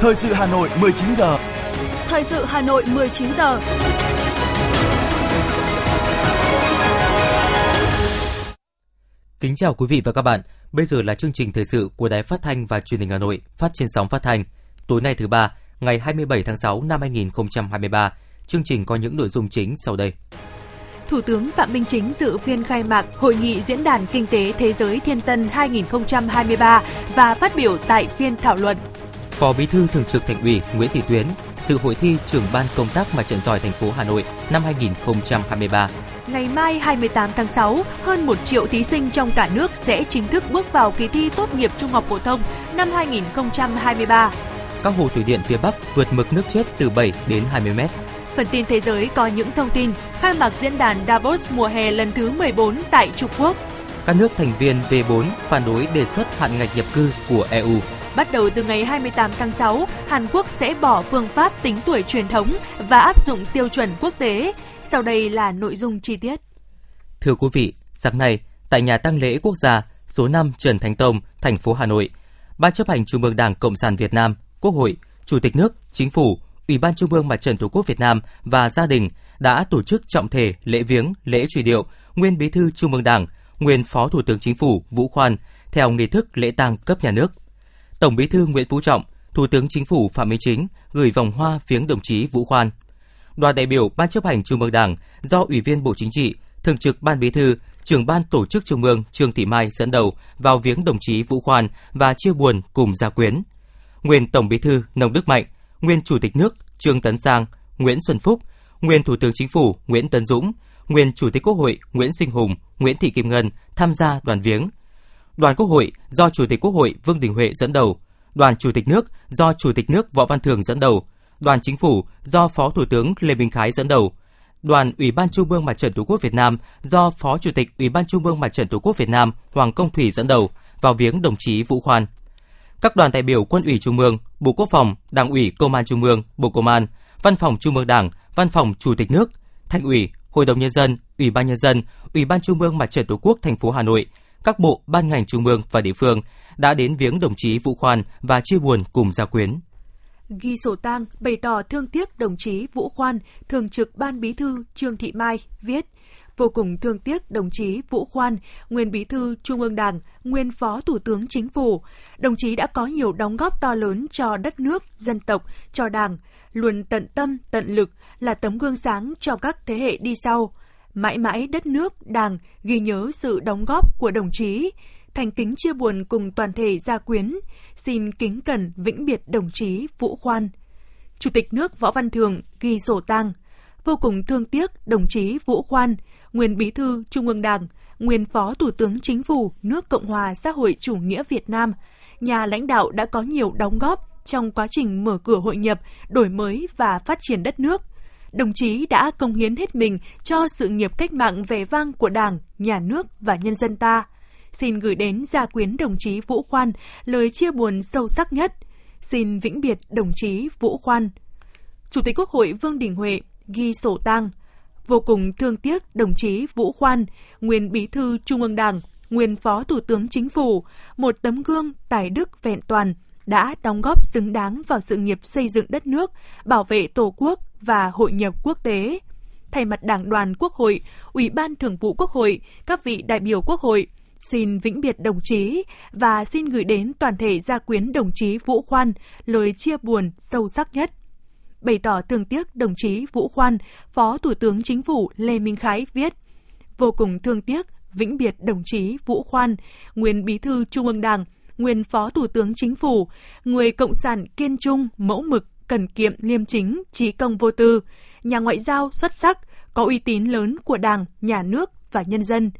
Thời sự Hà Nội 19 giờ. Thời sự Hà Nội 19 giờ. Kính chào quý vị và các bạn. Bây giờ là chương trình thời sự của Đài Phát thanh và Truyền hình Hà Nội, phát trên sóng phát thanh. Tối nay thứ ba, ngày 27 tháng 6 năm 2023. Chương trình có những nội dung chính sau đây. Thủ tướng Phạm Minh Chính dự phiên khai mạc Hội nghị Diễn đàn Kinh tế Thế giới Thiên Tân 2023 và phát biểu tại phiên thảo luận. Phó Bí thư Thường trực Thành ủy Nguyễn Thị Tuyến dự hội thi trưởng ban công tác mặt trận giỏi thành phố Hà Nội năm 2023. Ngày mai 28 tháng 6, hơn 1 triệu thí sinh trong cả nước sẽ chính thức bước vào kỳ thi tốt nghiệp trung học phổ thông năm 2023. Các hồ thủy điện phía Bắc vượt mực nước chết từ 7 đến 20 mét. Phần tin thế giới có những thông tin khai mạc diễn đàn Davos mùa hè lần thứ 14 tại Trung Quốc. Các nước thành viên V4 phản đối đề xuất hạn ngạch nhập cư của EU. Bắt đầu từ ngày 28 tháng 6, Hàn Quốc sẽ bỏ phương pháp tính tuổi truyền thống và áp dụng tiêu chuẩn quốc tế. Sau đây là nội dung chi tiết. Thưa quý vị, sáng nay, tại nhà tang lễ quốc gia số 5 Trần Thánh Tông, thành phố Hà Nội, Ban chấp hành Trung ương Đảng Cộng sản Việt Nam, Quốc hội, Chủ tịch nước, Chính phủ, Ủy ban Trung ương Mặt trận Tổ quốc Việt Nam và gia đình đã tổ chức trọng thể lễ viếng, lễ truy điệu nguyên Bí thư Trung ương Đảng, nguyên Phó Thủ tướng Chính phủ Vũ Khoan theo nghi thức lễ tang cấp nhà nước. Tổng Bí thư Nguyễn Phú Trọng, Thủ tướng Chính phủ Phạm Minh Chính gửi vòng hoa viếng đồng chí Vũ Khoan. Đoàn đại biểu Ban chấp hành Trung ương Đảng do Ủy viên Bộ Chính trị, Thường trực Ban Bí thư, Trưởng ban Tổ chức Trung ương Trương Thị Mai dẫn đầu vào viếng đồng chí Vũ Khoan và chia buồn cùng gia quyến. Nguyên Tổng Bí thư Nông Đức Mạnh, nguyên Chủ tịch nước Trương Tấn Sang, Nguyễn Xuân Phúc, nguyên Thủ tướng Chính phủ Nguyễn Tấn Dũng, nguyên Chủ tịch Quốc hội Nguyễn Sinh Hùng, Nguyễn Thị Kim Ngân tham gia đoàn viếng. Đoàn Quốc hội do Chủ tịch Quốc hội Vương Đình Huệ dẫn đầu, đoàn Chủ tịch nước do Chủ tịch nước Võ Văn Thưởng dẫn đầu, đoàn Chính phủ do Phó Thủ tướng Lê Minh Khái dẫn đầu, đoàn Ủy ban Trung ương Mặt trận Tổ quốc Việt Nam do Phó Chủ tịch Ủy ban Trung ương Mặt trận Tổ quốc Việt Nam Hoàng Công Thủy dẫn đầu vào viếng đồng chí Vũ Khoan. Các đoàn đại biểu Quân ủy Trung ương, Bộ Quốc phòng, Đảng ủy Công an Trung ương, Bộ Công an, Văn phòng Trung ương Đảng, Văn phòng Chủ tịch nước, Thành ủy, Hội đồng nhân dân, Ủy ban nhân dân, Ủy ban Trung ương Mặt trận Tổ quốc thành phố Hà Nội, các bộ, ban ngành trung ương và địa phương đã đến viếng đồng chí Vũ Khoan và chia buồn cùng gia quyến. Ghi sổ tang bày tỏ thương tiếc đồng chí Vũ Khoan, thường trực Ban Bí thư Trương Thị Mai viết vô cùng thương tiếc đồng chí Vũ Khoan, nguyên Bí thư Trung ương Đảng, nguyên Phó Thủ tướng Chính phủ. Đồng chí đã có nhiều đóng góp to lớn cho đất nước, dân tộc, cho Đảng, luôn tận tâm, tận lực là tấm gương sáng cho các thế hệ đi sau. Mãi mãi đất nước, Đảng ghi nhớ sự đóng góp của đồng chí. Thành kính chia buồn cùng toàn thể gia quyến, xin kính cẩn vĩnh biệt đồng chí Vũ Khoan. Chủ tịch nước Võ Văn Thường ghi sổ tang, vô cùng thương tiếc đồng chí Vũ Khoan, nguyên Bí thư Trung ương Đảng, nguyên Phó Thủ tướng Chính phủ nước Cộng hòa xã hội chủ nghĩa Việt Nam, nhà lãnh đạo đã có nhiều đóng góp trong quá trình mở cửa hội nhập, đổi mới và phát triển đất nước. Đồng chí đã công hiến hết mình cho sự nghiệp cách mạng vẻ vang của Đảng, Nhà nước và nhân dân ta. Xin gửi đến gia quyến đồng chí Vũ Khoan lời chia buồn sâu sắc nhất. Xin vĩnh biệt đồng chí Vũ Khoan. Chủ tịch Quốc hội Vương Đình Huệ ghi sổ tang vô cùng thương tiếc đồng chí Vũ Khoan, nguyên bí thư Trung ương Đảng, nguyên phó thủ tướng chính phủ, một tấm gương tài đức vẹn toàn, đã đóng góp xứng đáng vào sự nghiệp xây dựng đất nước, bảo vệ Tổ quốc và hội nhập quốc tế. Thay mặt Đảng đoàn Quốc hội, Ủy ban Thường vụ Quốc hội, các vị đại biểu Quốc hội, xin vĩnh biệt đồng chí và xin gửi đến toàn thể gia quyến đồng chí Vũ Khoan lời chia buồn sâu sắc nhất bày tỏ thương tiếc đồng chí Vũ Khoan, Phó Thủ tướng Chính phủ Lê Minh Khái viết Vô cùng thương tiếc, vĩnh biệt đồng chí Vũ Khoan, nguyên bí thư Trung ương Đảng, nguyên Phó Thủ tướng Chính phủ, người Cộng sản kiên trung, mẫu mực, cần kiệm, liêm chính, trí công vô tư, nhà ngoại giao xuất sắc, có uy tín lớn của Đảng, Nhà nước và nhân dân.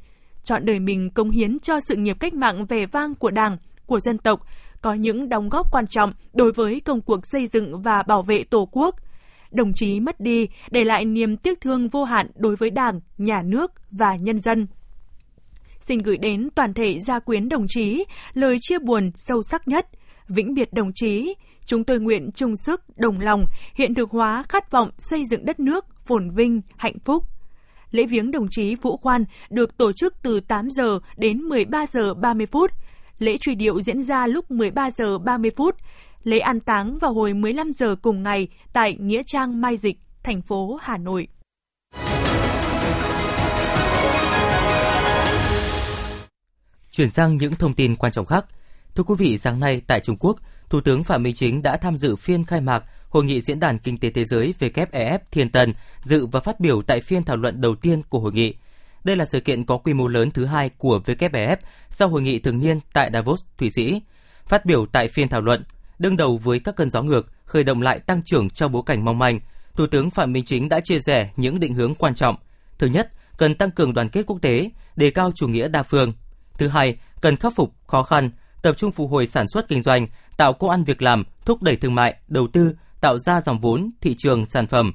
Chọn đời mình công hiến cho sự nghiệp cách mạng vẻ vang của Đảng, của dân tộc, có những đóng góp quan trọng đối với công cuộc xây dựng và bảo vệ Tổ quốc. Đồng chí mất đi để lại niềm tiếc thương vô hạn đối với Đảng, Nhà nước và nhân dân. Xin gửi đến toàn thể gia quyến đồng chí lời chia buồn sâu sắc nhất. Vĩnh biệt đồng chí, chúng tôi nguyện chung sức, đồng lòng, hiện thực hóa khát vọng xây dựng đất nước phồn vinh, hạnh phúc. Lễ viếng đồng chí Vũ Khoan được tổ chức từ 8 giờ đến 13 giờ 30 phút Lễ truy điệu diễn ra lúc 13 giờ 30 phút. lễ an táng vào hồi 15 giờ cùng ngày tại Nghĩa Trang Mai Dịch, thành phố Hà Nội. Chuyển sang những thông tin quan trọng khác. Thưa quý vị, sáng nay tại Trung Quốc, Thủ tướng Phạm Minh Chính đã tham dự phiên khai mạc Hội nghị Diễn đàn Kinh tế Thế giới WEF Thiên Tân, dự và phát biểu tại phiên thảo luận đầu tiên của hội nghị. Đây là sự kiện có quy mô lớn thứ hai của WEF sau hội nghị thường niên tại Davos, Thụy Sĩ. Phát biểu tại phiên thảo luận, đương đầu với các cơn gió ngược, khởi động lại tăng trưởng trong bối cảnh mong manh, Thủ tướng Phạm Minh Chính đã chia sẻ những định hướng quan trọng. Thứ nhất, cần tăng cường đoàn kết quốc tế, đề cao chủ nghĩa đa phương. Thứ hai, cần khắc phục khó khăn, tập trung phục hồi sản xuất kinh doanh, tạo công ăn việc làm, thúc đẩy thương mại, đầu tư, tạo ra dòng vốn, thị trường, sản phẩm.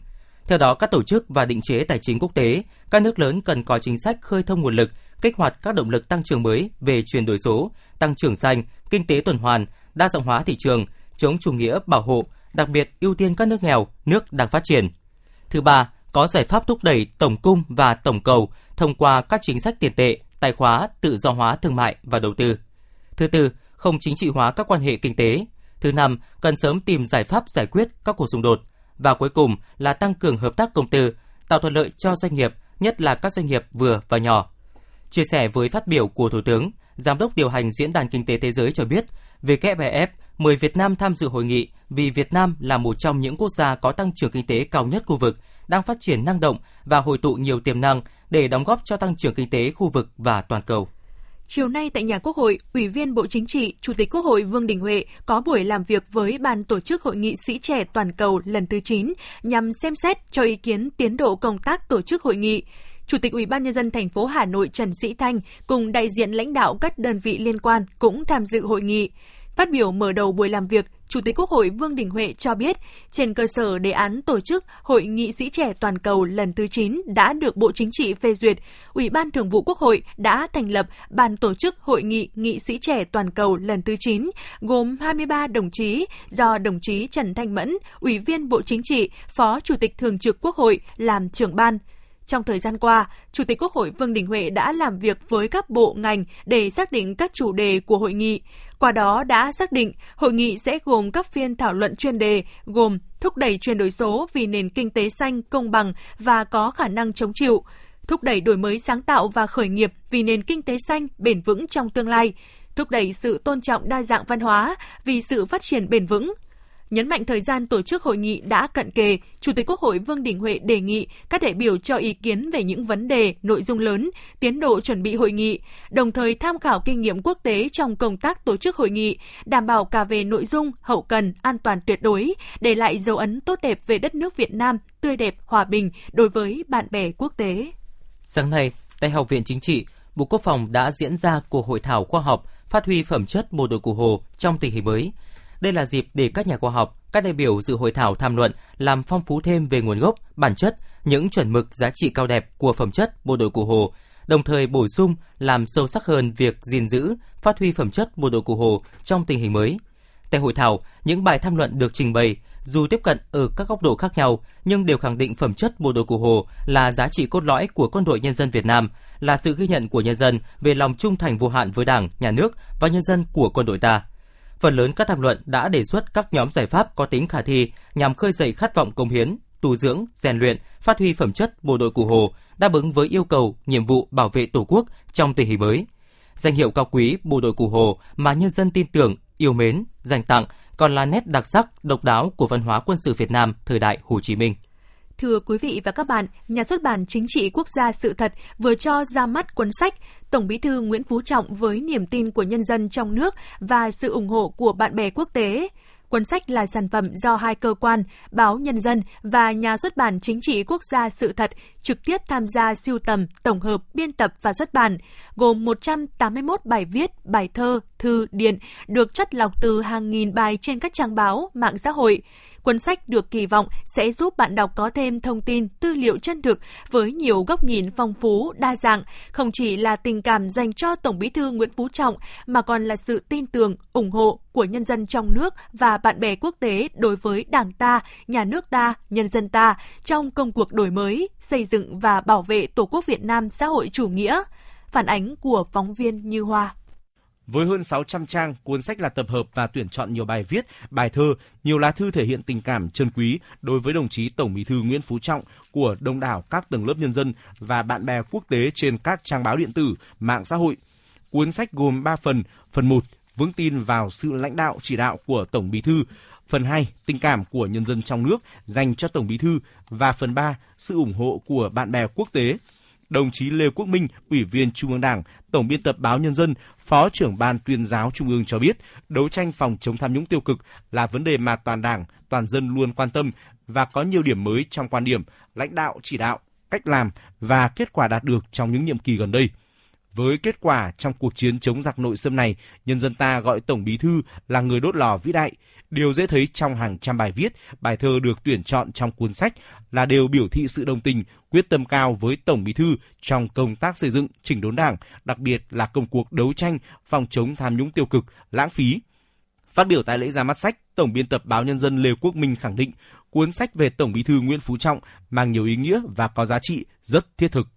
Theo đó, các tổ chức và định chế tài chính quốc tế, các nước lớn cần có chính sách khơi thông nguồn lực, kích hoạt các động lực tăng trưởng mới về chuyển đổi số, tăng trưởng xanh, kinh tế tuần hoàn, đa dạng hóa thị trường, chống chủ nghĩa bảo hộ, đặc biệt ưu tiên các nước nghèo, nước đang phát triển. Thứ ba, có giải pháp thúc đẩy tổng cung và tổng cầu thông qua các chính sách tiền tệ, tài khóa, tự do hóa thương mại và đầu tư. Thứ tư, không chính trị hóa các quan hệ kinh tế. Thứ năm, cần sớm tìm giải pháp giải quyết các cuộc xung đột. Và cuối cùng là tăng cường hợp tác công tư, tạo thuận lợi cho doanh nghiệp, nhất là các doanh nghiệp vừa và nhỏ. Chia sẻ với phát biểu của Thủ tướng, Giám đốc điều hành Diễn đàn Kinh tế Thế giới cho biết, WEF mời Việt Nam tham dự hội nghị vì Việt Nam là một trong những quốc gia có tăng trưởng kinh tế cao nhất khu vực, đang phát triển năng động và hội tụ nhiều tiềm năng để đóng góp cho tăng trưởng kinh tế khu vực và toàn cầu. Chiều nay tại nhà Quốc hội, Ủy viên Bộ Chính trị, Chủ tịch Quốc hội Vương Đình Huệ có buổi làm việc với Ban tổ chức Hội nghị sĩ trẻ toàn cầu lần thứ 9 nhằm xem xét cho ý kiến tiến độ công tác tổ chức hội nghị. Chủ tịch Ủy ban nhân dân thành phố Hà Nội Trần Sĩ Thanh cùng đại diện lãnh đạo các đơn vị liên quan cũng tham dự hội nghị. Phát biểu mở đầu buổi làm việc, Chủ tịch Quốc hội Vương Đình Huệ cho biết, trên cơ sở đề án tổ chức Hội nghị sĩ trẻ toàn cầu lần thứ 9 đã được Bộ Chính trị phê duyệt, Ủy ban Thường vụ Quốc hội đã thành lập Ban tổ chức Hội nghị nghị sĩ trẻ toàn cầu lần thứ 9, gồm 23 đồng chí do đồng chí Trần Thanh Mẫn, Ủy viên Bộ Chính trị, Phó Chủ tịch Thường trực Quốc hội làm trưởng ban. Trong thời gian qua, Chủ tịch Quốc hội Vương Đình Huệ đã làm việc với các bộ ngành để xác định các chủ đề của hội nghị. Qua đó đã xác định hội nghị sẽ gồm các phiên thảo luận chuyên đề gồm thúc đẩy chuyển đổi số vì nền kinh tế xanh, công bằng và có khả năng chống chịu, thúc đẩy đổi mới sáng tạo và khởi nghiệp vì nền kinh tế xanh, bền vững trong tương lai, thúc đẩy sự tôn trọng đa dạng văn hóa vì sự phát triển bền vững, Nhấn mạnh thời gian tổ chức hội nghị đã cận kề, Chủ tịch Quốc hội Vương Đình Huệ đề nghị các đại biểu cho ý kiến về những vấn đề, nội dung lớn, tiến độ chuẩn bị hội nghị, đồng thời tham khảo kinh nghiệm quốc tế trong công tác tổ chức hội nghị, đảm bảo cả về nội dung, hậu cần, an toàn tuyệt đối, để lại dấu ấn tốt đẹp về đất nước Việt Nam, tươi đẹp, hòa bình đối với bạn bè quốc tế. Sáng nay, tại Học viện Chính trị, Bộ Quốc phòng đã diễn ra cuộc hội thảo khoa học phát huy phẩm chất bộ đội cụ Hồ trong tình hình mới – đây là dịp để các nhà khoa học, các đại biểu dự hội thảo tham luận, làm phong phú thêm về nguồn gốc, bản chất, những chuẩn mực giá trị cao đẹp của phẩm chất bộ đội cụ Hồ, đồng thời bổ sung làm sâu sắc hơn việc gìn giữ, phát huy phẩm chất bộ đội cụ Hồ trong tình hình mới. Tại hội thảo, những bài tham luận được trình bày dù tiếp cận ở các góc độ khác nhau nhưng đều khẳng định phẩm chất bộ đội cụ Hồ là giá trị cốt lõi của quân đội nhân dân Việt Nam, là sự ghi nhận của nhân dân về lòng trung thành vô hạn với Đảng, Nhà nước và nhân dân của quân đội ta phần lớn các tham luận đã đề xuất các nhóm giải pháp có tính khả thi nhằm khơi dậy khát vọng công hiến, tu dưỡng, rèn luyện, phát huy phẩm chất bộ đội cụ Hồ, đáp ứng với yêu cầu, nhiệm vụ bảo vệ Tổ quốc trong tình hình mới. Danh hiệu cao quý bộ đội cụ Hồ mà nhân dân tin tưởng, yêu mến, dành tặng còn là nét đặc sắc, độc đáo của văn hóa quân sự Việt Nam thời đại Hồ Chí Minh. Thưa quý vị và các bạn, nhà xuất bản Chính trị Quốc gia Sự thật vừa cho ra mắt cuốn sách Tổng Bí thư Nguyễn Phú Trọng với niềm tin của nhân dân trong nước và sự ủng hộ của bạn bè quốc tế. Cuốn sách là sản phẩm do hai cơ quan, báo Nhân dân và nhà xuất bản Chính trị Quốc gia Sự thật trực tiếp tham gia siêu tầm, tổng hợp, biên tập và xuất bản, gồm 181 bài viết, bài thơ, thư, điện, được chất lọc từ hàng nghìn bài trên các trang báo, mạng xã hội. Cuốn sách được kỳ vọng sẽ giúp bạn đọc có thêm thông tin, tư liệu chân thực với nhiều góc nhìn phong phú, đa dạng, không chỉ là tình cảm dành cho Tổng Bí thư Nguyễn Phú Trọng mà còn là sự tin tưởng, ủng hộ của nhân dân trong nước và bạn bè quốc tế đối với Đảng ta, nhà nước ta, nhân dân ta trong công cuộc đổi mới, xây dựng và bảo vệ Tổ quốc Việt Nam xã hội chủ nghĩa. Phản ánh của phóng viên Như Hoa. Với hơn 600 trang, cuốn sách là tập hợp và tuyển chọn nhiều bài viết, bài thơ, nhiều lá thư thể hiện tình cảm trân quý đối với đồng chí Tổng Bí thư Nguyễn Phú Trọng của đông đảo các tầng lớp nhân dân và bạn bè quốc tế trên các trang báo điện tử, mạng xã hội. Cuốn sách gồm 3 phần. Phần 1, vững tin vào sự lãnh đạo chỉ đạo của Tổng Bí thư. Phần 2, tình cảm của nhân dân trong nước dành cho Tổng Bí thư và phần 3, sự ủng hộ của bạn bè quốc tế đồng chí Lê Quốc Minh, Ủy viên Trung ương Đảng, Tổng biên tập báo Nhân dân, Phó trưởng Ban tuyên giáo Trung ương cho biết, đấu tranh phòng chống tham nhũng tiêu cực là vấn đề mà toàn Đảng, toàn dân luôn quan tâm và có nhiều điểm mới trong quan điểm, lãnh đạo chỉ đạo, cách làm và kết quả đạt được trong những nhiệm kỳ gần đây. Với kết quả trong cuộc chiến chống giặc nội xâm này, nhân dân ta gọi Tổng Bí thư là người đốt lò vĩ đại. Điều dễ thấy trong hàng trăm bài viết, bài thơ được tuyển chọn trong cuốn sách là đều biểu thị sự đồng tình, quyết tâm cao với Tổng Bí thư trong công tác xây dựng, chỉnh đốn Đảng, đặc biệt là công cuộc đấu tranh phòng chống tham nhũng tiêu cực, lãng phí. Phát biểu tại lễ ra mắt sách, Tổng biên tập báo Nhân dân Lê Quốc Minh khẳng định cuốn sách về Tổng Bí thư Nguyễn Phú Trọng mang nhiều ý nghĩa và có giá trị rất thiết thực.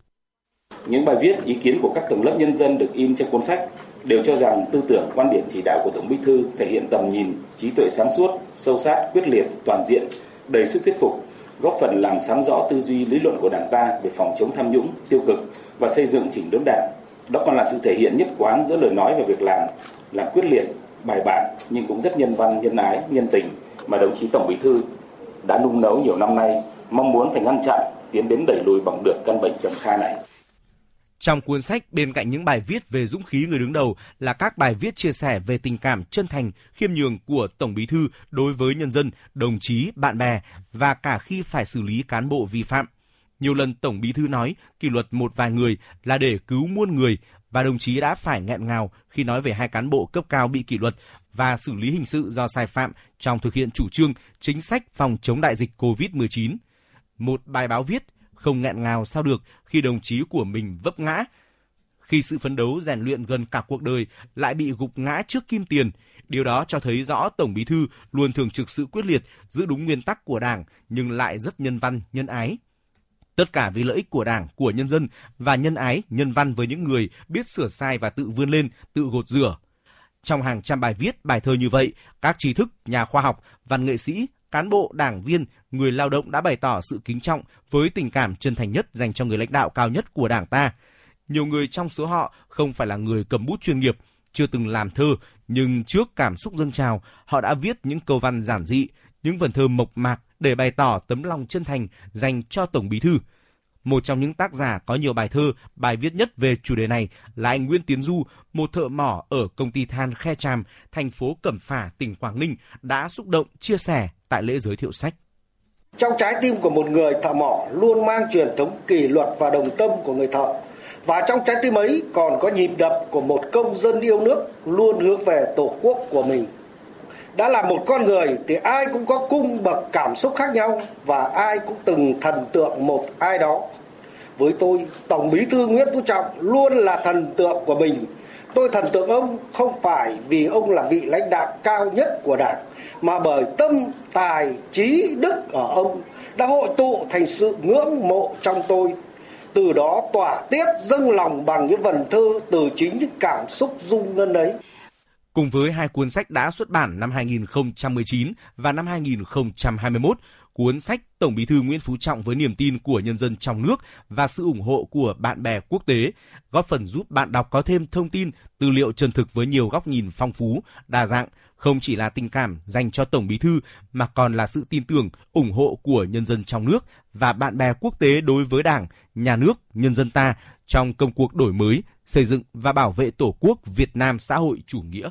Những bài viết, ý kiến của các tầng lớp nhân dân được in trên cuốn sách đều cho rằng tư tưởng quan điểm chỉ đạo của Tổng Bí thư thể hiện tầm nhìn, trí tuệ sáng suốt, sâu sát, quyết liệt, toàn diện, đầy sức thuyết phục, góp phần làm sáng rõ tư duy lý luận của Đảng ta về phòng chống tham nhũng, tiêu cực và xây dựng chỉnh đốn Đảng. Đó còn là sự thể hiện nhất quán giữa lời nói và việc làm, làm quyết liệt, bài bản nhưng cũng rất nhân văn, nhân ái, nhân tình mà đồng chí Tổng Bí thư đã nung nấu nhiều năm nay, mong muốn phải ngăn chặn, tiến đến đẩy lùi bằng được căn bệnh trầm kha này. Trong cuốn sách, bên cạnh những bài viết về dũng khí người đứng đầu là các bài viết chia sẻ về tình cảm chân thành, khiêm nhường của Tổng Bí thư đối với nhân dân, đồng chí, bạn bè và cả khi phải xử lý cán bộ vi phạm. Nhiều lần Tổng Bí thư nói kỷ luật một vài người là để cứu muôn người và đồng chí đã phải nghẹn ngào khi nói về hai cán bộ cấp cao bị kỷ luật và xử lý hình sự do sai phạm trong thực hiện chủ trương chính sách phòng chống đại dịch COVID-19. Một bài báo viết không nghẹn ngào sao được khi đồng chí của mình vấp ngã. Khi sự phấn đấu rèn luyện gần cả cuộc đời lại bị gục ngã trước kim tiền, điều đó cho thấy rõ Tổng Bí thư luôn thường trực sự quyết liệt, giữ đúng nguyên tắc của Đảng nhưng lại rất nhân văn, nhân ái. Tất cả vì lợi ích của Đảng, của nhân dân và nhân ái, nhân văn với những người biết sửa sai và tự vươn lên, tự gột rửa. Trong hàng trăm bài viết, bài thơ như vậy, các trí thức, nhà khoa học, văn nghệ sĩ, cán bộ, đảng viên, người lao động đã bày tỏ sự kính trọng với tình cảm chân thành nhất dành cho người lãnh đạo cao nhất của đảng ta. Nhiều người trong số họ không phải là người cầm bút chuyên nghiệp, chưa từng làm thơ, nhưng trước cảm xúc dâng trào, họ đã viết những câu văn giản dị, những vần thơ mộc mạc để bày tỏ tấm lòng chân thành dành cho Tổng Bí thư. Một trong những tác giả có nhiều bài thơ, bài viết nhất về chủ đề này là anh Nguyễn Tiến Du, một thợ mỏ ở công ty than Khe Tràm, thành phố Cẩm Phả, tỉnh Quảng Ninh, đã xúc động chia sẻ tại lễ giới thiệu sách. Trong trái tim của một người thợ mỏ luôn mang truyền thống kỷ luật và đồng tâm của người thợ. Và trong trái tim ấy còn có nhịp đập của một công dân yêu nước luôn hướng về tổ quốc của mình. Đã là một con người thì ai cũng có cung bậc cảm xúc khác nhau và ai cũng từng thần tượng một ai đó. Với tôi, Tổng Bí thư Nguyễn Phú Trọng luôn là thần tượng của mình. Tôi thần tượng ông không phải vì ông là vị lãnh đạo cao nhất của Đảng mà bởi tâm tài trí đức ở ông đã hội tụ thành sự ngưỡng mộ trong tôi từ đó tỏa tiết dâng lòng bằng những vần thơ từ chính những cảm xúc dung ngân ấy. Cùng với hai cuốn sách đã xuất bản năm 2019 và năm 2021, cuốn sách Tổng Bí thư Nguyễn Phú Trọng với niềm tin của nhân dân trong nước và sự ủng hộ của bạn bè quốc tế, góp phần giúp bạn đọc có thêm thông tin, tư liệu chân thực với nhiều góc nhìn phong phú, đa dạng, không chỉ là tình cảm dành cho Tổng Bí thư mà còn là sự tin tưởng, ủng hộ của nhân dân trong nước và bạn bè quốc tế đối với Đảng, nhà nước, nhân dân ta trong công cuộc đổi mới, xây dựng và bảo vệ Tổ quốc Việt Nam xã hội chủ nghĩa.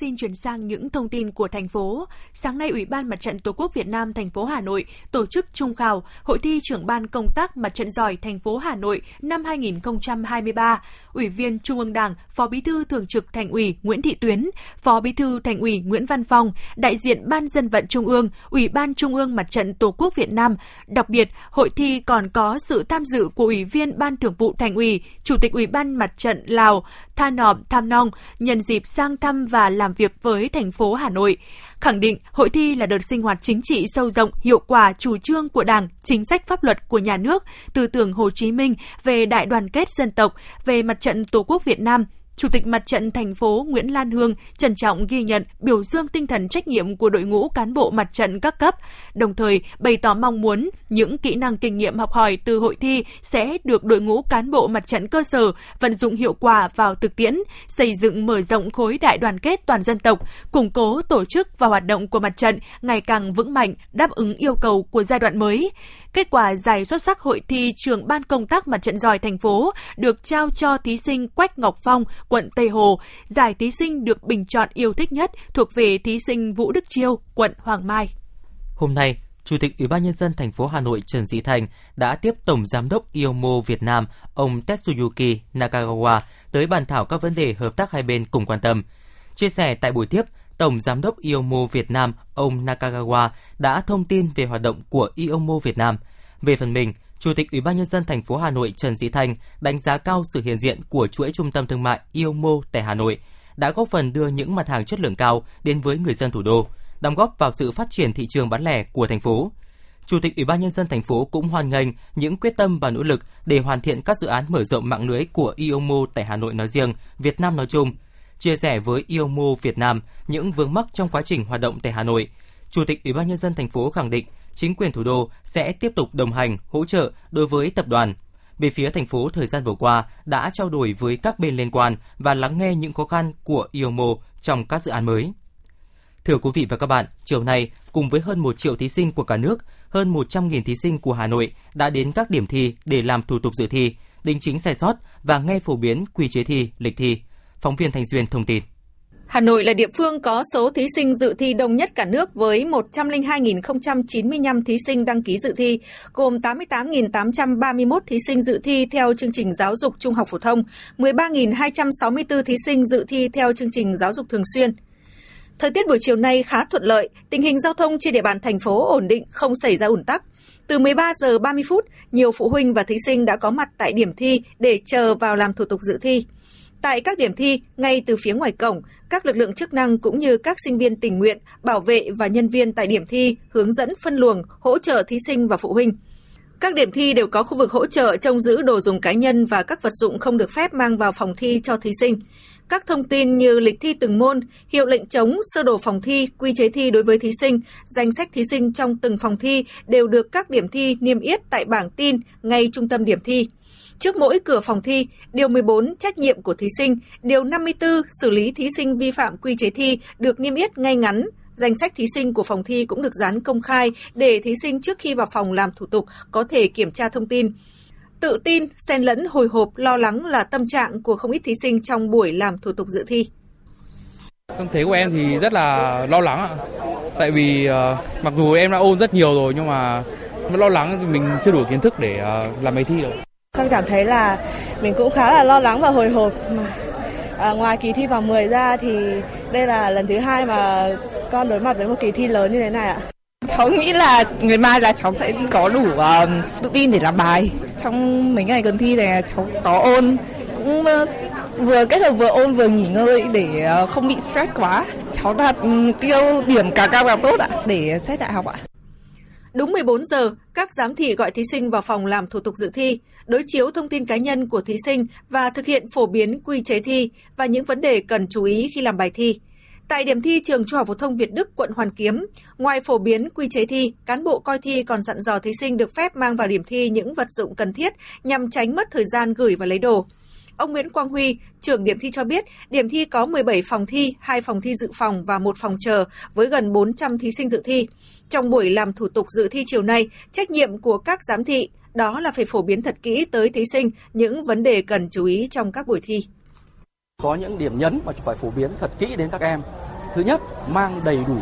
Xin chuyển sang những thông tin của thành phố. Sáng nay, Ủy ban Mặt trận Tổ quốc Việt Nam thành phố Hà Nội tổ chức trung khảo Hội thi trưởng ban công tác Mặt trận giỏi thành phố Hà Nội năm 2023. Ủy viên Trung ương Đảng, Phó Bí thư Thường trực Thành ủy Nguyễn Thị Tuyến, Phó Bí thư Thành ủy Nguyễn Văn Phong, đại diện Ban dân vận Trung ương, Ủy ban Trung ương Mặt trận Tổ quốc Việt Nam. Đặc biệt, hội thi còn có sự tham dự của Ủy viên Ban Thường vụ Thành ủy, Chủ tịch Ủy ban Mặt trận Lào, Tha Nọm Tham Nong nhân dịp sang thăm và làm việc với thành phố Hà Nội. Khẳng định hội thi là đợt sinh hoạt chính trị sâu rộng, hiệu quả chủ trương của Đảng, chính sách pháp luật của nhà nước, tư tưởng Hồ Chí Minh về đại đoàn kết dân tộc, về mặt trận Tổ quốc Việt Nam, Chủ tịch Mặt trận thành phố Nguyễn Lan Hương trân trọng ghi nhận, biểu dương tinh thần trách nhiệm của đội ngũ cán bộ mặt trận các cấp, đồng thời bày tỏ mong muốn những kỹ năng kinh nghiệm học hỏi từ hội thi sẽ được đội ngũ cán bộ mặt trận cơ sở vận dụng hiệu quả vào thực tiễn, xây dựng mở rộng khối đại đoàn kết toàn dân tộc, củng cố tổ chức và hoạt động của mặt trận ngày càng vững mạnh, đáp ứng yêu cầu của giai đoạn mới. Kết quả giải xuất sắc hội thi trường ban công tác mặt trận giỏi thành phố được trao cho thí sinh Quách Ngọc Phong, quận Tây Hồ. Giải thí sinh được bình chọn yêu thích nhất thuộc về thí sinh Vũ Đức Chiêu, quận Hoàng Mai. Hôm nay, Chủ tịch Ủy ban nhân dân thành phố Hà Nội Trần Sĩ Thành đã tiếp Tổng giám đốc IOMO Việt Nam ông Tetsuyuki Nakagawa tới bàn thảo các vấn đề hợp tác hai bên cùng quan tâm. Chia sẻ tại buổi tiếp, Tổng Giám đốc IOMO Việt Nam ông Nakagawa đã thông tin về hoạt động của IOMO Việt Nam. Về phần mình, Chủ tịch Ủy ban nhân dân thành phố Hà Nội Trần Sĩ Thanh đánh giá cao sự hiện diện của chuỗi trung tâm thương mại IOMO tại Hà Nội, đã góp phần đưa những mặt hàng chất lượng cao đến với người dân thủ đô, đóng góp vào sự phát triển thị trường bán lẻ của thành phố. Chủ tịch Ủy ban nhân dân thành phố cũng hoan nghênh những quyết tâm và nỗ lực để hoàn thiện các dự án mở rộng mạng lưới của IOMO tại Hà Nội nói riêng, Việt Nam nói chung – chia sẻ với IOMO Việt Nam những vướng mắc trong quá trình hoạt động tại Hà Nội. Chủ tịch Ủy ban nhân dân thành phố khẳng định chính quyền thủ đô sẽ tiếp tục đồng hành, hỗ trợ đối với tập đoàn. Về phía thành phố thời gian vừa qua đã trao đổi với các bên liên quan và lắng nghe những khó khăn của IOMO trong các dự án mới. Thưa quý vị và các bạn, chiều nay, cùng với hơn 1 triệu thí sinh của cả nước, hơn 100.000 thí sinh của Hà Nội đã đến các điểm thi để làm thủ tục dự thi, đính chính sai sót và nghe phổ biến quy chế thi, lịch thi. Phóng viên Thành Duyên thông tin. Hà Nội là địa phương có số thí sinh dự thi đông nhất cả nước với 102.095 thí sinh đăng ký dự thi, gồm 88.831 thí sinh dự thi theo chương trình giáo dục trung học phổ thông, 13.264 thí sinh dự thi theo chương trình giáo dục thường xuyên. Thời tiết buổi chiều nay khá thuận lợi, tình hình giao thông trên địa bàn thành phố ổn định, không xảy ra ủn tắc. Từ 13 giờ 30 phút, nhiều phụ huynh và thí sinh đã có mặt tại điểm thi để chờ vào làm thủ tục dự thi. Tại các điểm thi, ngay từ phía ngoài cổng, các lực lượng chức năng cũng như các sinh viên tình nguyện, bảo vệ và nhân viên tại điểm thi hướng dẫn phân luồng, hỗ trợ thí sinh và phụ huynh. Các điểm thi đều có khu vực hỗ trợ trông giữ đồ dùng cá nhân và các vật dụng không được phép mang vào phòng thi cho thí sinh. Các thông tin như lịch thi từng môn, hiệu lệnh chống, sơ đồ phòng thi, quy chế thi đối với thí sinh, danh sách thí sinh trong từng phòng thi đều được các điểm thi niêm yết tại bảng tin ngay trung tâm điểm thi. Trước mỗi cửa phòng thi, điều 14 trách nhiệm của thí sinh, điều 54 xử lý thí sinh vi phạm quy chế thi được niêm yết ngay ngắn, danh sách thí sinh của phòng thi cũng được dán công khai để thí sinh trước khi vào phòng làm thủ tục có thể kiểm tra thông tin. Tự tin, xen lẫn hồi hộp, lo lắng là tâm trạng của không ít thí sinh trong buổi làm thủ tục dự thi. Tâm thế của em thì rất là lo lắng ạ. Tại vì uh, mặc dù em đã ôn rất nhiều rồi nhưng mà lo lắng thì mình chưa đủ kiến thức để uh, làm bài thi được. Con cảm thấy là mình cũng khá là lo lắng và hồi hộp. Mà, à, ngoài kỳ thi vào 10 ra thì đây là lần thứ hai mà con đối mặt với một kỳ thi lớn như thế này ạ. Cháu nghĩ là ngày mai là cháu sẽ có đủ uh, tự tin để làm bài. Trong mấy ngày gần thi này cháu có ôn cũng uh, vừa kết hợp vừa ôn vừa nghỉ ngơi để uh, không bị stress quá. Cháu đạt um, tiêu điểm càng cao càng tốt ạ để xét đại học ạ. Đúng 14 giờ, các giám thị gọi thí sinh vào phòng làm thủ tục dự thi, đối chiếu thông tin cá nhân của thí sinh và thực hiện phổ biến quy chế thi và những vấn đề cần chú ý khi làm bài thi. Tại điểm thi trường Trung học phổ thông Việt Đức, quận Hoàn Kiếm, ngoài phổ biến quy chế thi, cán bộ coi thi còn dặn dò thí sinh được phép mang vào điểm thi những vật dụng cần thiết nhằm tránh mất thời gian gửi và lấy đồ. Ông Nguyễn Quang Huy, trưởng điểm thi cho biết, điểm thi có 17 phòng thi, 2 phòng thi dự phòng và một phòng chờ với gần 400 thí sinh dự thi. Trong buổi làm thủ tục dự thi chiều nay, trách nhiệm của các giám thị đó là phải phổ biến thật kỹ tới thí sinh những vấn đề cần chú ý trong các buổi thi. Có những điểm nhấn mà phải phổ biến thật kỹ đến các em Thứ nhất, mang đầy đủ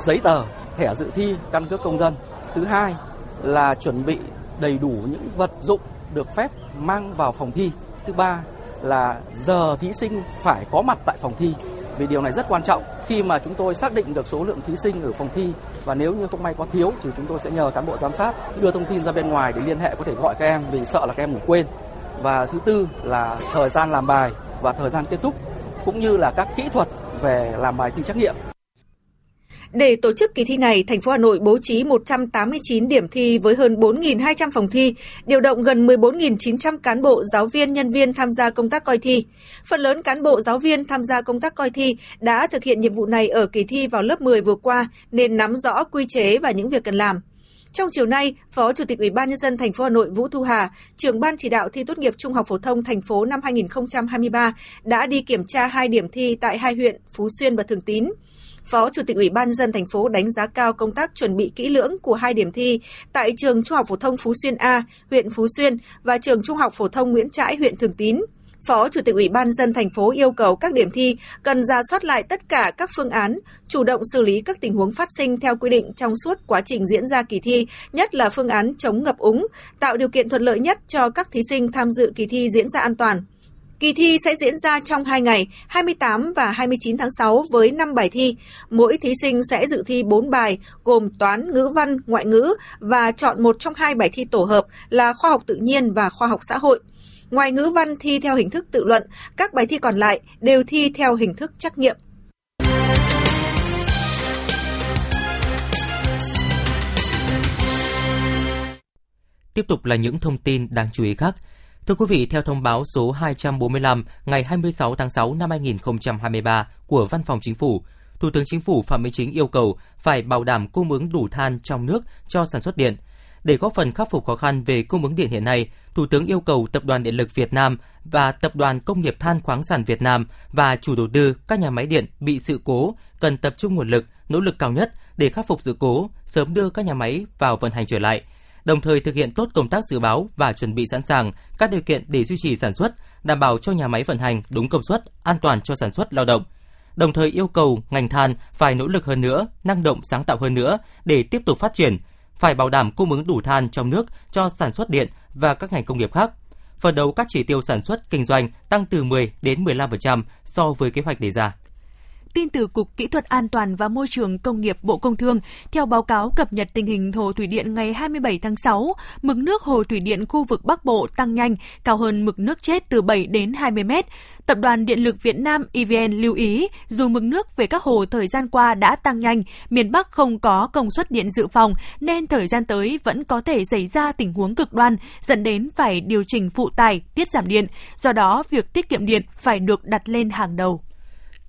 giấy tờ, thẻ dự thi, căn cước công dân. Thứ hai là chuẩn bị đầy đủ những vật dụng được phép mang vào phòng thi. Thứ ba là giờ thí sinh phải có mặt tại phòng thi. Vì điều này rất quan trọng. Khi mà chúng tôi xác định được số lượng thí sinh ở phòng thi, và nếu như không may có thiếu thì chúng tôi sẽ nhờ cán bộ giám sát đưa thông tin ra bên ngoài để liên hệ có thể gọi các em vì sợ là các em ngủ quên. Và thứ tư là thời gian làm bài và thời gian kết thúc, cũng như là các kỹ thuật về làm bài thi trắc nghiệm để tổ chức kỳ thi này, thành phố Hà Nội bố trí 189 điểm thi với hơn 4.200 phòng thi, điều động gần 14.900 cán bộ, giáo viên, nhân viên tham gia công tác coi thi. Phần lớn cán bộ, giáo viên tham gia công tác coi thi đã thực hiện nhiệm vụ này ở kỳ thi vào lớp 10 vừa qua nên nắm rõ quy chế và những việc cần làm. Trong chiều nay, Phó Chủ tịch Ủy ban nhân dân thành phố Hà Nội Vũ Thu Hà, trưởng ban chỉ đạo thi tốt nghiệp trung học phổ thông thành phố năm 2023 đã đi kiểm tra hai điểm thi tại hai huyện Phú Xuyên và Thường Tín. Phó Chủ tịch Ủy ban dân thành phố đánh giá cao công tác chuẩn bị kỹ lưỡng của hai điểm thi tại trường Trung học phổ thông Phú Xuyên A, huyện Phú Xuyên và trường Trung học phổ thông Nguyễn Trãi, huyện Thường Tín. Phó Chủ tịch Ủy ban dân thành phố yêu cầu các điểm thi cần ra soát lại tất cả các phương án, chủ động xử lý các tình huống phát sinh theo quy định trong suốt quá trình diễn ra kỳ thi, nhất là phương án chống ngập úng, tạo điều kiện thuận lợi nhất cho các thí sinh tham dự kỳ thi diễn ra an toàn. Kỳ thi sẽ diễn ra trong 2 ngày, 28 và 29 tháng 6 với 5 bài thi. Mỗi thí sinh sẽ dự thi 4 bài gồm toán, ngữ văn, ngoại ngữ và chọn một trong hai bài thi tổ hợp là khoa học tự nhiên và khoa học xã hội. Ngoài ngữ văn thi theo hình thức tự luận, các bài thi còn lại đều thi theo hình thức trắc nghiệm. Tiếp tục là những thông tin đáng chú ý khác. Thưa quý vị, theo thông báo số 245 ngày 26 tháng 6 năm 2023 của Văn phòng Chính phủ, Thủ tướng Chính phủ Phạm Minh Chính yêu cầu phải bảo đảm cung ứng đủ than trong nước cho sản xuất điện. Để góp phần khắc phục khó khăn về cung ứng điện hiện nay, Thủ tướng yêu cầu Tập đoàn Điện lực Việt Nam và Tập đoàn Công nghiệp Than khoáng sản Việt Nam và chủ đầu tư các nhà máy điện bị sự cố cần tập trung nguồn lực, nỗ lực cao nhất để khắc phục sự cố, sớm đưa các nhà máy vào vận hành trở lại – đồng thời thực hiện tốt công tác dự báo và chuẩn bị sẵn sàng các điều kiện để duy trì sản xuất, đảm bảo cho nhà máy vận hành đúng công suất, an toàn cho sản xuất lao động. Đồng thời yêu cầu ngành than phải nỗ lực hơn nữa, năng động sáng tạo hơn nữa để tiếp tục phát triển, phải bảo đảm cung ứng đủ than trong nước cho sản xuất điện và các ngành công nghiệp khác. Phần đầu các chỉ tiêu sản xuất kinh doanh tăng từ 10 đến 15% so với kế hoạch đề ra. Tin từ Cục Kỹ thuật An toàn và Môi trường Công nghiệp Bộ Công Thương, theo báo cáo cập nhật tình hình hồ thủy điện ngày 27 tháng 6, mực nước hồ thủy điện khu vực Bắc Bộ tăng nhanh, cao hơn mực nước chết từ 7 đến 20 mét. Tập đoàn Điện lực Việt Nam EVN lưu ý, dù mực nước về các hồ thời gian qua đã tăng nhanh, miền Bắc không có công suất điện dự phòng nên thời gian tới vẫn có thể xảy ra tình huống cực đoan dẫn đến phải điều chỉnh phụ tải, tiết giảm điện. Do đó, việc tiết kiệm điện phải được đặt lên hàng đầu.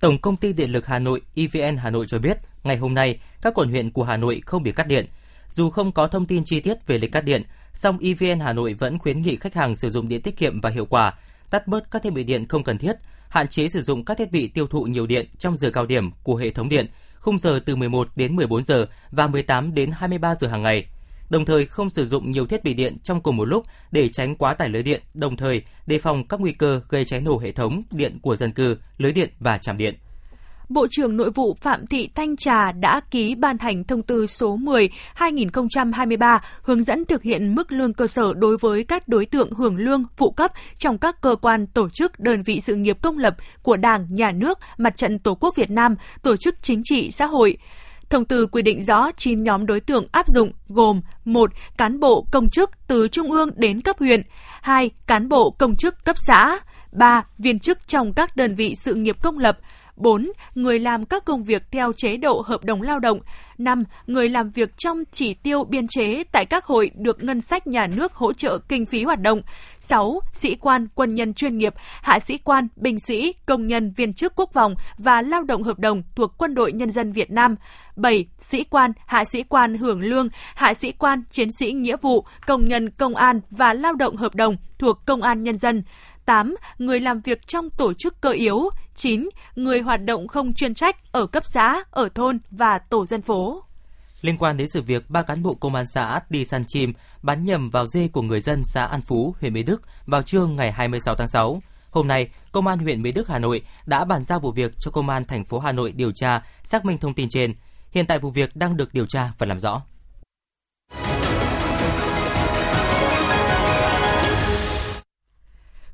Tổng công ty Điện lực Hà Nội EVN Hà Nội cho biết, ngày hôm nay, các quận huyện của Hà Nội không bị cắt điện. Dù không có thông tin chi tiết về lịch cắt điện, song EVN Hà Nội vẫn khuyến nghị khách hàng sử dụng điện tiết kiệm và hiệu quả, tắt bớt các thiết bị điện không cần thiết, hạn chế sử dụng các thiết bị tiêu thụ nhiều điện trong giờ cao điểm của hệ thống điện, khung giờ từ 11 đến 14 giờ và 18 đến 23 giờ hàng ngày đồng thời không sử dụng nhiều thiết bị điện trong cùng một lúc để tránh quá tải lưới điện, đồng thời đề phòng các nguy cơ gây cháy nổ hệ thống điện của dân cư, lưới điện và trạm điện. Bộ trưởng Nội vụ Phạm Thị Thanh Trà đã ký ban hành thông tư số 10/2023 hướng dẫn thực hiện mức lương cơ sở đối với các đối tượng hưởng lương phụ cấp trong các cơ quan, tổ chức, đơn vị sự nghiệp công lập của Đảng, Nhà nước, Mặt trận Tổ quốc Việt Nam, tổ chức chính trị xã hội. Thông tư quy định rõ 9 nhóm đối tượng áp dụng gồm 1. Cán bộ công chức từ trung ương đến cấp huyện 2. Cán bộ công chức cấp xã 3. Viên chức trong các đơn vị sự nghiệp công lập 4. Người làm các công việc theo chế độ hợp đồng lao động. 5. Người làm việc trong chỉ tiêu biên chế tại các hội được ngân sách nhà nước hỗ trợ kinh phí hoạt động. 6. Sĩ quan, quân nhân chuyên nghiệp, hạ sĩ quan, binh sĩ, công nhân, viên chức quốc phòng và lao động hợp đồng thuộc Quân đội Nhân dân Việt Nam. 7. Sĩ quan, hạ sĩ quan hưởng lương, hạ sĩ quan, chiến sĩ nghĩa vụ, công nhân công an và lao động hợp đồng thuộc Công an Nhân dân. 8. Người làm việc trong tổ chức cơ yếu. 9. Người hoạt động không chuyên trách ở cấp xã, ở thôn và tổ dân phố. Liên quan đến sự việc ba cán bộ công an xã đi săn chim bắn nhầm vào dê của người dân xã An Phú, huyện Mỹ Đức vào trưa ngày 26 tháng 6, Hôm nay, Công an huyện Mỹ Đức Hà Nội đã bàn giao vụ việc cho Công an thành phố Hà Nội điều tra, xác minh thông tin trên. Hiện tại vụ việc đang được điều tra và làm rõ.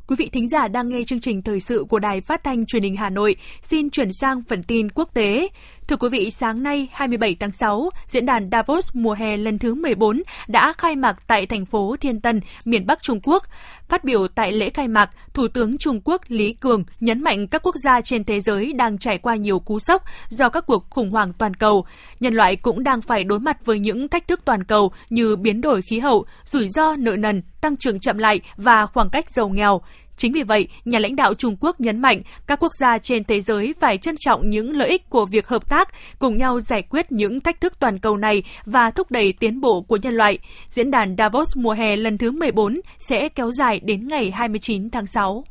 Quý vị thính giả đang nghe chương trình thời sự của Đài Phát thanh Truyền hình Hà Nội. Xin chuyển sang phần tin quốc tế. Thưa quý vị, sáng nay 27 tháng 6, diễn đàn Davos mùa hè lần thứ 14 đã khai mạc tại thành phố Thiên Tân, miền Bắc Trung Quốc. Phát biểu tại lễ khai mạc, Thủ tướng Trung Quốc Lý Cường nhấn mạnh các quốc gia trên thế giới đang trải qua nhiều cú sốc do các cuộc khủng hoảng toàn cầu. Nhân loại cũng đang phải đối mặt với những thách thức toàn cầu như biến đổi khí hậu, rủi ro nợ nần, tăng trưởng chậm lại và khoảng cách giàu nghèo. Chính vì vậy, nhà lãnh đạo Trung Quốc nhấn mạnh các quốc gia trên thế giới phải trân trọng những lợi ích của việc hợp tác, cùng nhau giải quyết những thách thức toàn cầu này và thúc đẩy tiến bộ của nhân loại. Diễn đàn Davos mùa hè lần thứ 14 sẽ kéo dài đến ngày 29 tháng 6.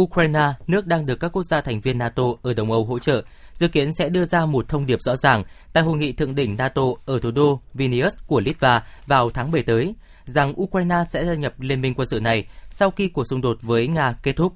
Ukraine, nước đang được các quốc gia thành viên NATO ở Đông Âu hỗ trợ, dự kiến sẽ đưa ra một thông điệp rõ ràng tại hội nghị thượng đỉnh NATO ở thủ đô Vilnius của Litva vào tháng 7 tới – rằng Ukraine sẽ gia nhập liên minh quân sự này sau khi cuộc xung đột với Nga kết thúc.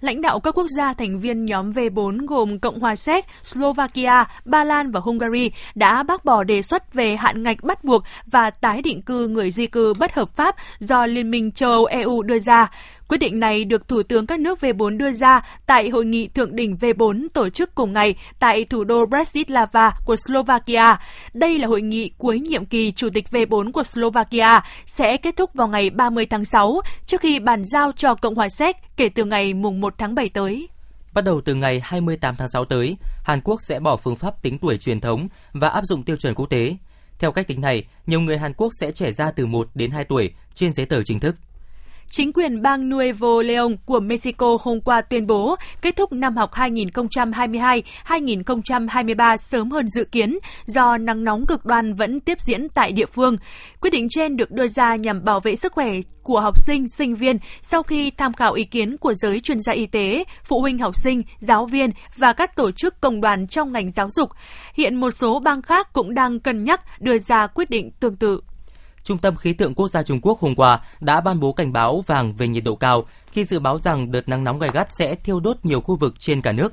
Lãnh đạo các quốc gia thành viên nhóm V4 gồm Cộng hòa Séc, Slovakia, Ba Lan và Hungary đã bác bỏ đề xuất về hạn ngạch bắt buộc và tái định cư người di cư bất hợp pháp do Liên minh châu Âu EU đưa ra. Quyết định này được Thủ tướng các nước V4 đưa ra tại hội nghị thượng đỉnh V4 tổ chức cùng ngày tại thủ đô Bratislava của Slovakia. Đây là hội nghị cuối nhiệm kỳ Chủ tịch V4 của Slovakia sẽ kết thúc vào ngày 30 tháng 6 trước khi bàn giao cho Cộng hòa Séc kể từ ngày mùng 1 tháng 7 tới. Bắt đầu từ ngày 28 tháng 6 tới, Hàn Quốc sẽ bỏ phương pháp tính tuổi truyền thống và áp dụng tiêu chuẩn quốc tế. Theo cách tính này, nhiều người Hàn Quốc sẽ trẻ ra từ 1 đến 2 tuổi trên giấy tờ chính thức. Chính quyền bang Nuevo León của Mexico hôm qua tuyên bố kết thúc năm học 2022-2023 sớm hơn dự kiến do nắng nóng cực đoan vẫn tiếp diễn tại địa phương. Quyết định trên được đưa ra nhằm bảo vệ sức khỏe của học sinh, sinh viên sau khi tham khảo ý kiến của giới chuyên gia y tế, phụ huynh học sinh, giáo viên và các tổ chức công đoàn trong ngành giáo dục. Hiện một số bang khác cũng đang cân nhắc đưa ra quyết định tương tự. Trung tâm Khí tượng Quốc gia Trung Quốc hôm qua đã ban bố cảnh báo vàng về nhiệt độ cao khi dự báo rằng đợt nắng nóng gai gắt sẽ thiêu đốt nhiều khu vực trên cả nước.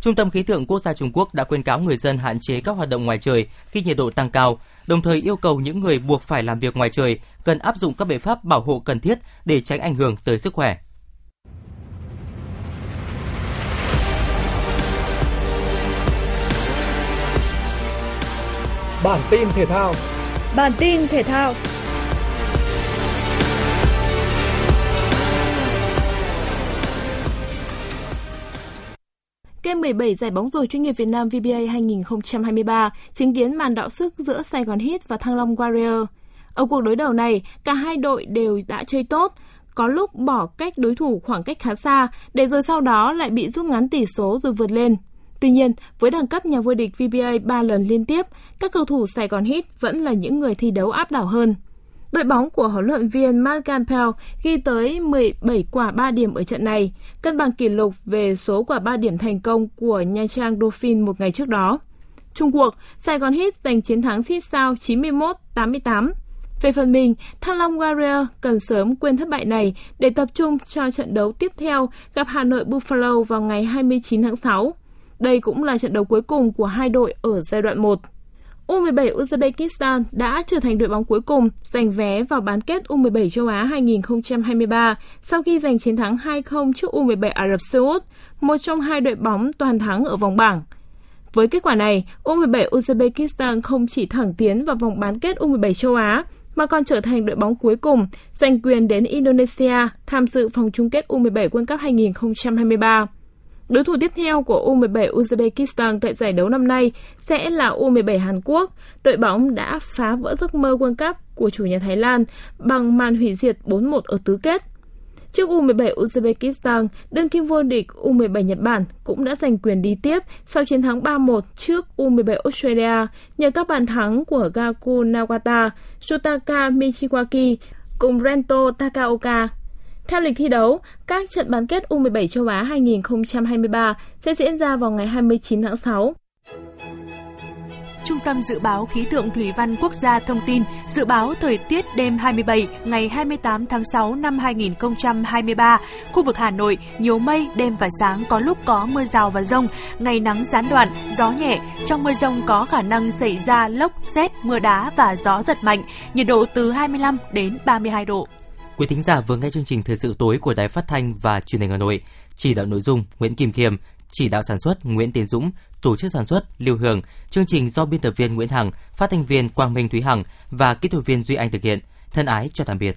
Trung tâm Khí tượng Quốc gia Trung Quốc đã khuyên cáo người dân hạn chế các hoạt động ngoài trời khi nhiệt độ tăng cao, đồng thời yêu cầu những người buộc phải làm việc ngoài trời cần áp dụng các biện pháp bảo hộ cần thiết để tránh ảnh hưởng tới sức khỏe. Bản tin thể thao Bản tin thể thao Game 17 giải bóng rổ chuyên nghiệp Việt Nam VBA 2023 chứng kiến màn đạo sức giữa Sài Gòn Heat và Thăng Long Warrior. Ở cuộc đối đầu này, cả hai đội đều đã chơi tốt, có lúc bỏ cách đối thủ khoảng cách khá xa, để rồi sau đó lại bị rút ngắn tỷ số rồi vượt lên. Tuy nhiên, với đẳng cấp nhà vô địch VBA 3 lần liên tiếp, các cầu thủ Sài Gòn Heat vẫn là những người thi đấu áp đảo hơn. Đội bóng của huấn luyện viên Mark Campbell ghi tới 17 quả 3 điểm ở trận này, cân bằng kỷ lục về số quả 3 điểm thành công của Nha Trang Dolphin một ngày trước đó. Trung cuộc, Sài Gòn Heat giành chiến thắng xít sao 91-88. Về phần mình, Thăng Long Warrior cần sớm quên thất bại này để tập trung cho trận đấu tiếp theo gặp Hà Nội Buffalo vào ngày 29 tháng 6. Đây cũng là trận đấu cuối cùng của hai đội ở giai đoạn 1. U17 Uzbekistan đã trở thành đội bóng cuối cùng giành vé vào bán kết U17 châu Á 2023 sau khi giành chiến thắng 2-0 trước U17 Ả Rập Xê Út, một trong hai đội bóng toàn thắng ở vòng bảng. Với kết quả này, U17 Uzbekistan không chỉ thẳng tiến vào vòng bán kết U17 châu Á, mà còn trở thành đội bóng cuối cùng giành quyền đến Indonesia tham dự vòng chung kết U17 World Cup 2023. Đối thủ tiếp theo của U17 Uzbekistan tại giải đấu năm nay sẽ là U17 Hàn Quốc. Đội bóng đã phá vỡ giấc mơ World Cup của chủ nhà Thái Lan bằng màn hủy diệt 4-1 ở tứ kết. Trước U17 Uzbekistan, đương kim vô địch U17 Nhật Bản cũng đã giành quyền đi tiếp sau chiến thắng 3-1 trước U17 Australia nhờ các bàn thắng của Gaku Nawata, Shotaka Michiwaki cùng Rento Takaoka theo lịch thi đấu, các trận bán kết U17 châu Á 2023 sẽ diễn ra vào ngày 29 tháng 6. Trung tâm Dự báo Khí tượng Thủy văn Quốc gia thông tin dự báo thời tiết đêm 27 ngày 28 tháng 6 năm 2023, khu vực Hà Nội nhiều mây, đêm và sáng có lúc có mưa rào và rông, ngày nắng gián đoạn, gió nhẹ. Trong mưa rông có khả năng xảy ra lốc, xét, mưa đá và gió giật mạnh, nhiệt độ từ 25 đến 32 độ. Quý thính giả vừa nghe chương trình thời sự tối của Đài Phát thanh và Truyền hình Hà Nội. Chỉ đạo nội dung Nguyễn Kim Khiêm, chỉ đạo sản xuất Nguyễn Tiến Dũng, tổ chức sản xuất Lưu Hường, chương trình do biên tập viên Nguyễn Hằng, phát thanh viên Quang Minh Thúy Hằng và kỹ thuật viên Duy Anh thực hiện. Thân ái chào tạm biệt.